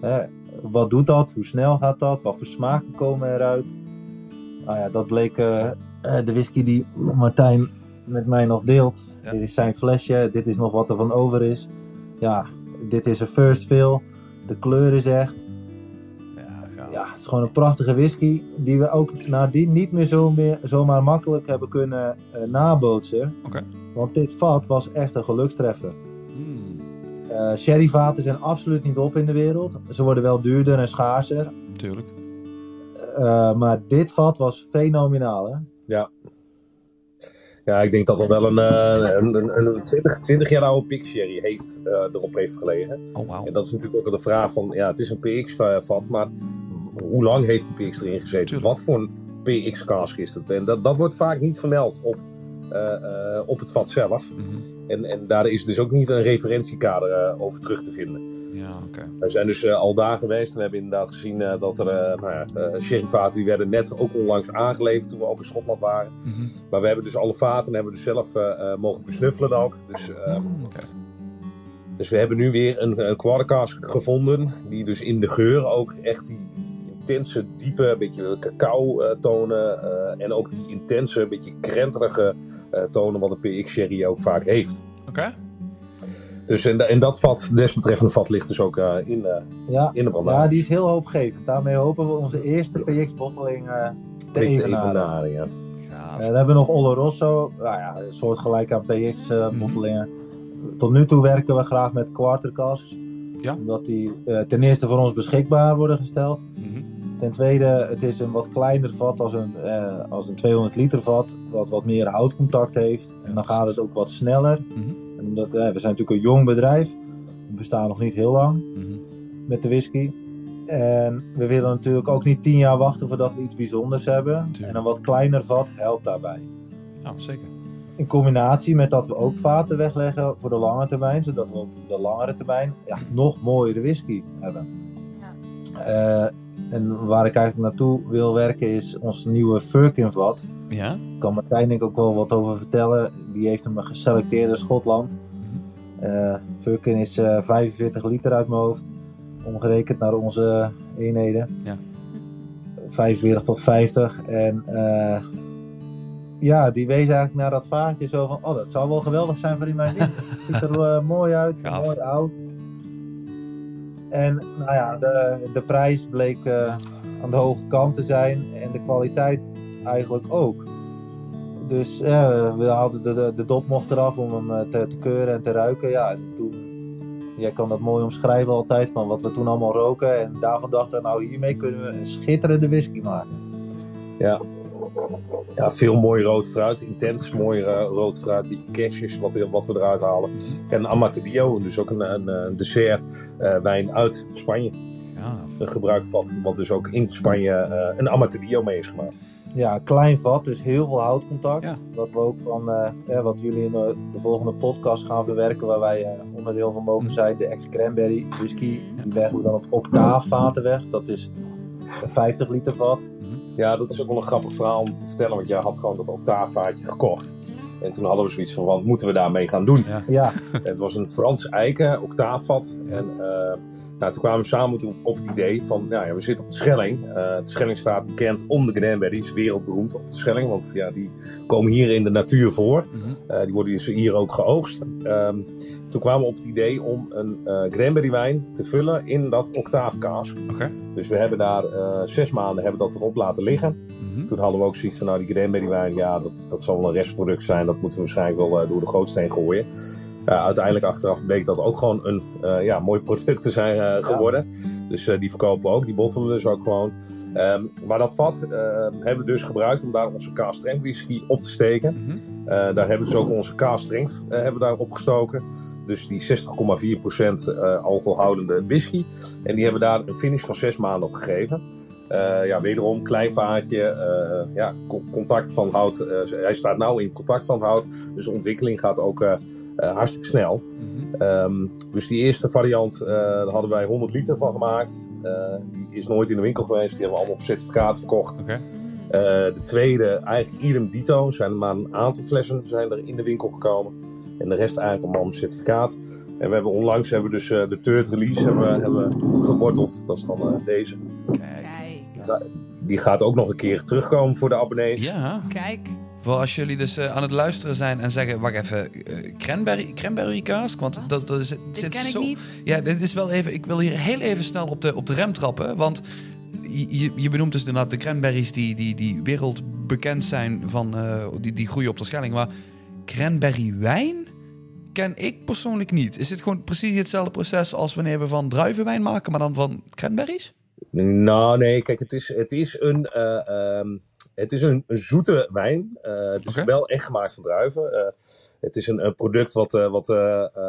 Hè, wat doet dat? Hoe snel gaat dat? Wat voor smaken komen eruit? Nou ja, dat bleek eh, eh, de whisky die Martijn met mij nog deelt. Ja. Dit is zijn flesje, dit is nog wat er van over is. Ja, dit is een first fill. De kleur is echt. Ja. Ja, het is gewoon een prachtige whisky die we ook nadien niet meer, zo meer zomaar makkelijk hebben kunnen eh, nabootsen. Oké. Want dit vat was echt een gelukstreffer. Mm, Eh sherryvaten zijn absoluut niet op in de wereld. Ze worden wel duurder en schaarser. tuurlijk. Eh, maar dit vat was fenomenaal. Hè? Ja, ik denk dat er wel een, eh, een, een, een 20, 20 jaar oude Pix Sherry heeft, eh, erop heeft gelegen. Oh. En dat is natuurlijk ook de vraag van, ja, het is een PX-vat, maar hoe lang heeft die PX erin gezeten? Tuurlijk. Wat voor een PX-cask is het? En dat, dat wordt vaak niet vermeld op, eh, op het vat zelf. Mhm. En, en daar is dus ook niet een referentiekader over terug te vinden. Ja, oké. We zijn dus eh, al daar geweest en hebben inderdaad gezien eh, dat er eh nou ja, die werden net ook onlangs aangeleverd toen we ook in Schotland waren. Mhm. Maar we hebben dus alle vaten hebben we dus zelf mogen besnuffelen ook. Dus, ehm, oké. dus we hebben nu weer een, een gevonden die dus in de geur ook echt die, intense, diepe, beetje cacao tonen en ook die intense, beetje krenterige tonen wat een PX sherry ook vaak heeft. Oké. Dus en, en dat vat, desbetreffende vat ligt dus ook eh, in, eh, Ja, in de brandhaar. ja, die is heel hoopgevend. Daarmee hopen we onze eerste PX-botteling eh te evenaren. evenaren, ja. Eh, dan hebben we nog Oloroso. Nou ja, een soortgelijk aan PX-bottelingen. Tot nu toe werken we graag met quarter casks. Ja. Omdat die eh, ten eerste voor ons beschikbaar worden gesteld. Mhm. Ten tweede, het is een wat kleiner vat als een, eh, als een 200 liter vat. Dat wat meer houtcontact heeft. En dan gaat het ook wat sneller. Mhm. Omdat, eh, we zijn natuurlijk een jong bedrijf. We bestaan nog niet heel lang Mhm. met de whisky. En we willen natuurlijk ook niet tien jaar wachten voordat we iets bijzonders hebben. Tuurlijk. En een wat kleiner vat helpt daarbij. Ja, zeker. In combinatie met dat we ook vaten wegleggen voor de lange termijn, zodat we op de langere termijn ja, nog mooiere whisky hebben. Eh, en waar ik eigenlijk naartoe wil werken is ons nieuwe Firkin vat. Ja? Daar kan Martijn denk ik ook wel wat over vertellen. Die heeft hem geselecteerd in Schotland. Eh Firkin is eh, 45 liter uit mijn hoofd. Omgerekend naar onze eenheden. Ja. 45 tot 50. En eh, ja, die wees eigenlijk naar dat vaatje zo van, oh dat zou wel geweldig zijn voor in mijn winkel. Het ziet er eh, mooi uit, Gaaf. mooi oud. En nou ja, de, de prijs bleek eh, aan de hoge kant te zijn en de kwaliteit eigenlijk ook. Dus eh, we hadden de, de, dop mocht eraf om hem eh, te, keuren en te ruiken. Ja, en toen, jij kan dat mooi omschrijven altijd van wat we toen allemaal roken. En daarvan dachten we, nou hiermee kunnen we een schitterende whisky maken. Ja. Ja, veel mooi rood fruit. Intens mooi eh, rood fruit. Die cashjes, wat, wat we eruit halen. En een Amatadillo, dus ook een, een, een dessert eh, wijn uit Spanje. Ja, Een gebruikt vat, wat dus ook in Spanje eh, een Amatadillo mee is gemaakt. Ja, klein vat, dus heel veel houtcontact. Ja. Wat we ook van, eh, wat jullie in de, de volgende podcast gaan verwerken, waar wij eh, onderdeel van mogen Mhm. zijn, de ex-cranberry whisky. Mhm. Die leggen we dan op octaafvaten weg. Dat is een 50 liter vat. Ja, dat is ook wel een grappig verhaal om te vertellen, want jij had gewoon dat octaafvaatje gekocht. En toen hadden we zoiets van, wat moeten we daarmee gaan doen? Ja, Het was een Frans eiken octaafvat. En eh, nou, toen kwamen we samen op, op het idee van, nou ja, we zitten op de Schelling. Eh, de Schelling staat bekend om de Granberries, wereldberoemd op de Schelling. Want ja, die komen hier in de natuur voor. Mhm. Eh, die worden dus hier ook geoogst. Ehm, toen kwamen we op het idee om een eh Granberry wijn te vullen in dat octaafkaas. Oké. Dus we hebben daar eh, zes maanden hebben dat erop laten liggen. Mhm. Toen hadden we ook zoiets van, nou die Granberry wijn, ja, dat, dat zal wel een restproduct zijn. Dat moeten we waarschijnlijk wel eh, door de gootsteen gooien. Ja, uiteindelijk achteraf bleek dat ook gewoon een eh, ja, mooi product te zijn eh, geworden. Dus eh, die verkopen we ook, die bottelen we dus ook gewoon. Ehm, maar dat vat eh, hebben we dus gebruikt om daar onze K-strength whisky op te steken. Mhm. Eh, daar hebben we dus ook onze eh, hebben we daar opgestoken. Dus die 60,4% eh alcoholhoudende whisky. En die hebben daar een finish van zes maanden op gegeven. Eh, ja, wederom klein vaatje, eh, ja, co- contact van hout. hij staat nou in contact van het hout, dus de ontwikkeling gaat ook hartstikke snel. Mhm. Ehm, dus die eerste variant, daar hadden wij 100 liter van gemaakt. Die is nooit in de winkel geweest, die hebben we allemaal op certificaat verkocht. De tweede, eigenlijk idem dito, zijn er maar een aantal flessen zijn er in de winkel gekomen. En de rest eigenlijk allemaal op certificaat. En we hebben onlangs hebben we dus eh, de third release hebben, hebben we geworteld. Dat is dan eh, deze. Kijk. Die gaat ook nog een keer terugkomen voor de abonnees. Ja. kijk. Voor als jullie dus eh, aan het luisteren zijn en zeggen, wacht even, cranberry, cranberry kaas? Want Wat? dat, dat is, Dit zit ken ik zo, niet. Ja, dit is wel even. Ik wil hier heel even snel op de, op de rem trappen. Want je, je- benoemt dus inderdaad de cranberries die, die, die wereldbekend zijn van eh, die, die groeien op de Schelling. Maar cranberry wijn ken ik persoonlijk niet. Is dit gewoon precies hetzelfde proces als wanneer we van druivenwijn maken, maar dan van cranberries? Nou, nee, kijk, het is, het is een. eh, ehm, het is een, een zoete wijn. Eh, het is wel echt gemaakt van druiven. Eh, het is een, een product wat, wat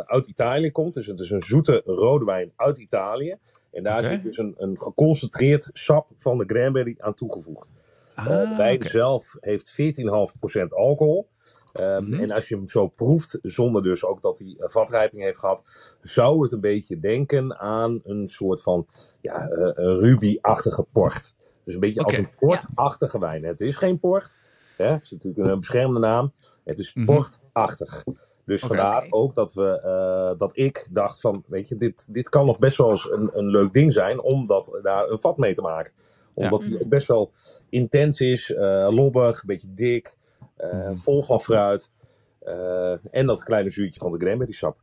uit Italië komt. Dus het is een zoete rode wijn uit Italië. En daar Oké. zit dus een, een geconcentreerd sap van de cranberry aan toegevoegd. Eh, de wijn Ah, zelf heeft 14,5% alcohol. Ehm, Mhm. En als je hem zo proeft, zonder dus ook dat hij een vatrijping heeft gehad, zou het een beetje denken aan een soort van ja, eh, ruby-achtige port. Dus een beetje als een portachtige wijn. Het is geen port, hè? het is natuurlijk een beschermde naam. Het is Mhm. portachtig. Dus vandaar ook dat, we, eh, dat ik dacht van, weet je, dit, dit kan nog best wel eens een, een leuk ding zijn om dat, daar een vat mee te maken. Omdat Ja. hij ook best wel intens is, eh, lobbig, een beetje dik, eh, Mhm. vol van fruit. eh, en dat kleine zuurtje van de cranberry sap.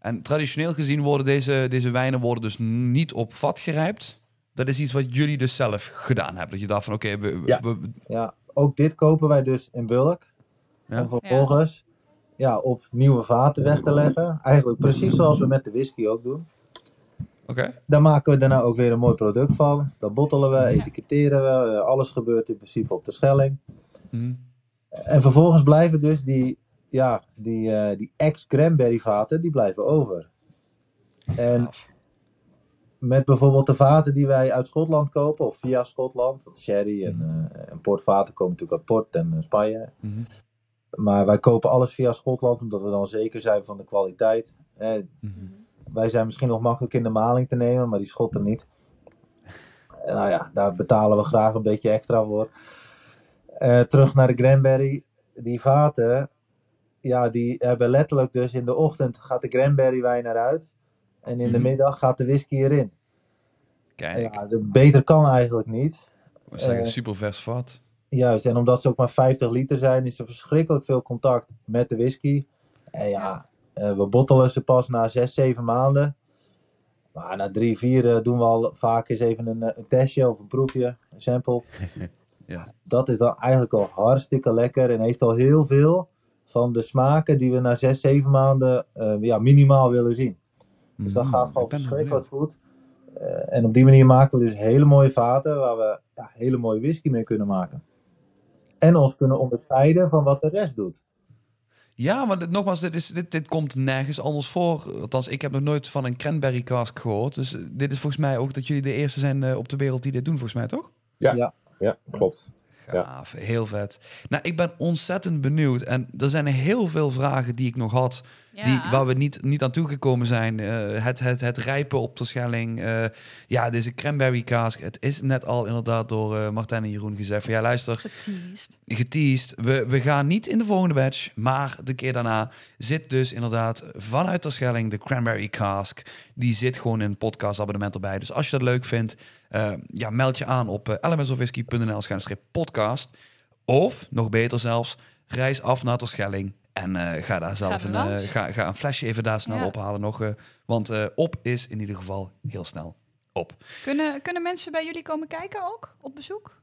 En traditioneel gezien worden deze, deze wijnen worden dus niet op vat gerijpt. Dat is iets wat jullie dus zelf gedaan hebben. Dat je dacht van oké, we, Ja. we- ja, ook dit kopen wij dus in bulk. Ja. Om vervolgens ja. op nieuwe vaten weg te leggen. Eigenlijk precies zoals we met de whisky ook doen. oké. Daar maken we daarna ook weer een mooi product van. Dat bottelen we, etiketteren we. eh, Alles gebeurt in principe op de Schelling. Mhm. En vervolgens blijven dus die, ja, die, eh, die ex-cranberry vaten, die blijven over. En met bijvoorbeeld de vaten die wij uit Schotland kopen, of via Schotland, want sherry en, eh en portvaten komen natuurlijk uit Port en eh, Spanje. Mhm. Maar wij kopen alles via Schotland, omdat we dan zeker zijn van de kwaliteit. Eh, Mhm. wij zijn misschien nog makkelijk in de maling te nemen, maar die Schotten niet. En nou ja, daar betalen we graag een beetje extra voor. Eh, terug naar de Granberry. Die vaten, ja, die hebben letterlijk dus in de ochtend gaat de Granberry wijn eruit. En in de Mhm. middag gaat de whisky erin. Kijk. Ja, de, beter kan eigenlijk niet. We zeggen Eh, super vers vat. Juist, en omdat ze ook maar 50 liter zijn, is er verschrikkelijk veel contact met de whisky. En ja, eh, we bottelen ze pas na 6, 7 maanden. Maar na 3, 4 doen we al vaak eens even een, eh, een testje of een proefje, een sample. Ja. Dat is dan eigenlijk al hartstikke lekker en heeft al heel veel van de smaken die we na 6, 7 maanden eh, ja, minimaal willen zien. Dus dat Mm, gaat gewoon verschrikkelijk goed. Eh, en op die manier maken we dus hele mooie vaten waar we ja, hele mooie whisky mee kunnen maken. En ons kunnen onderscheiden van wat de rest doet. Ja, maar dit, nogmaals, dit, is, dit, dit komt nergens anders voor. Althans, ik heb nog nooit van een cranberry cask gehoord. Dus dit is volgens mij ook dat jullie de eerste zijn eh, op de wereld die dit doen, volgens mij, toch? Ja, klopt. Ja. Gaaf, heel vet. Nou, ik ben ontzettend benieuwd. En er zijn heel veel vragen die ik nog had, Ja. die, waar we niet, niet aan toegekomen zijn. Eh, het, het, het rijpen op de Schelling. eh, ja, deze cranberry cask. Het is net al inderdaad door eh, Martijn en Jeroen gezegd van... Ja, luister, Geteased. geteased. We, we gaan niet in de volgende batch, maar de keer daarna zit dus inderdaad vanuit de Schelling de Cranberry Cask. Die zit gewoon in het podcastabonnement erbij. Dus als je dat leuk vindt, eh, ja, meld je aan op uh, elementsofwhisky.nl podcast. Of, nog beter zelfs, reis af naar de Schelling. En eh, ga daar zelf een, eh, ga, ga een flesje even daar snel Ja. ophalen nog. eh, want eh, op is in ieder geval heel snel op. Kunnen, kunnen mensen bij jullie komen kijken ook? Op bezoek?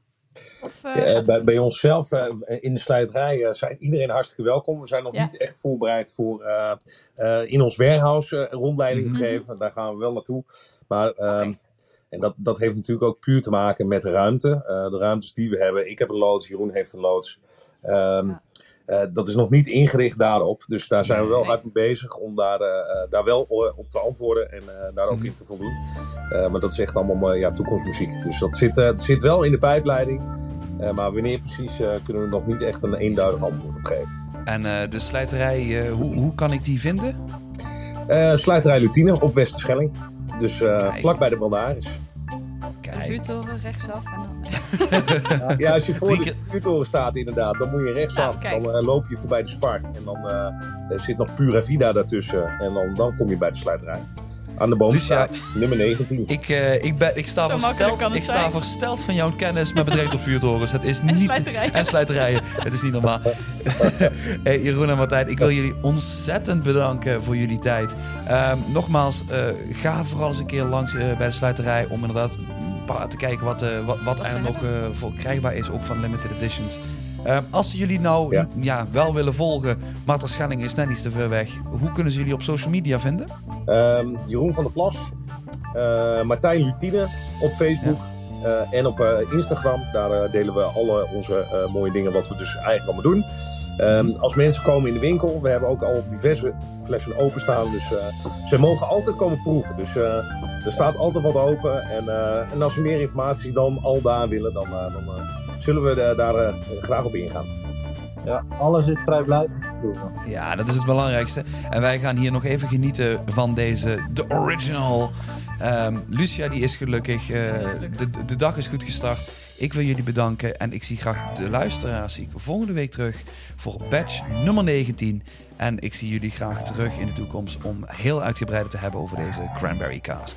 Of, eh, Ja, bij, bij onszelf eh, in de slijterij eh, zijn iedereen hartstikke welkom. We zijn nog Ja. niet echt voorbereid voor eh, eh, in ons warehouse eh, rondleiding te Mhm. geven. Daar gaan we wel naartoe. Maar ehm. En dat, dat heeft natuurlijk ook puur te maken met de ruimte. Eh, de ruimtes die we hebben. Ik heb een loods, Jeroen heeft een loods. Ehm, Ja. eh, dat is nog niet ingericht daarop. Dus daar zijn we wel Nee. hard mee bezig om daar, eh, daar wel op te antwoorden en eh, daar ook Mhm. in te voldoen. Eh, maar dat is echt allemaal ja, toekomstmuziek. Dus dat zit, eh, zit wel in de pijpleiding. Eh, maar wanneer precies eh, kunnen we nog niet echt een eenduidig antwoord op geven. En eh, de slijterij, eh, hoe, hoe kan ik die vinden? Eh Slijterij Lutine op Westerschelling. Dus eh Kijk. vlak bij de Baldaris. de Kijk. vuurtoren rechtsaf en dan... Ja, als je voor de vuurtoren staat inderdaad, dan moet je rechtsaf. Nou, dan eh, loop je voorbij de Spar. En dan eh, er zit nog Pura Vida daartussen. En dan, dan kom je bij de Slijterij. Aan de boomstraat, nummer 19. Ik, eh, ik, ben, ik, sta Zo versteld, ik sta zijn. versteld van jouw kennis met betrekking tot vuurtorens. Het is En niet... slijterijen. En slijterijen. Het is niet normaal. hey, Jeroen en Martijn, ik wil jullie ontzettend bedanken voor jullie tijd. Ehm, nogmaals, eh, ga vooral eens een keer langs eh, bij de slijterij om inderdaad te kijken wat, eh, wat, wat Wat er nog eh, voor krijgbaar is, ook van limited editions. Ehm, als ze jullie nou ja. Ja. wel willen volgen, maar ter Schelling is net niet te ver weg. Hoe kunnen ze jullie op social media vinden? Ehm, Jeroen van der Plas. eh, Martijn Lutine op Facebook. eh, en op eh, Instagram. Daar delen we alle onze mooie dingen wat we dus eigenlijk allemaal doen. Ehm, als mensen komen in de winkel, we hebben ook al diverse flessen openstaan. Dus ze mogen altijd komen proeven. Dus er staat altijd wat open. En, en als ze meer informatie dan al daar willen, dan, dan zullen we eh, daar eh, graag op ingaan. Ja, alles is vrijblijvend te proeven. Ja, dat is het belangrijkste. En wij gaan hier nog even genieten van deze, de original. Ehm, Lucia, die is gelukkig. eh, de, de dag is goed gestart. Ik wil jullie bedanken. En ik zie graag de luisteraars zie ik volgende week terug voor batch nummer 19. En ik zie jullie graag terug in de toekomst om heel uitgebreid te hebben over deze cranberry cask.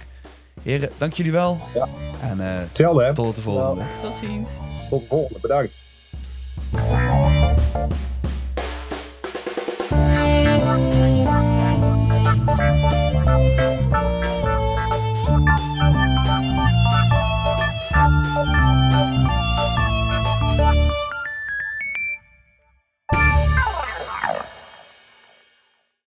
Heren, dank jullie wel. Ja. En uh, tot de volgende. Ja. Tot ziens. Tot de volgende, bedankt.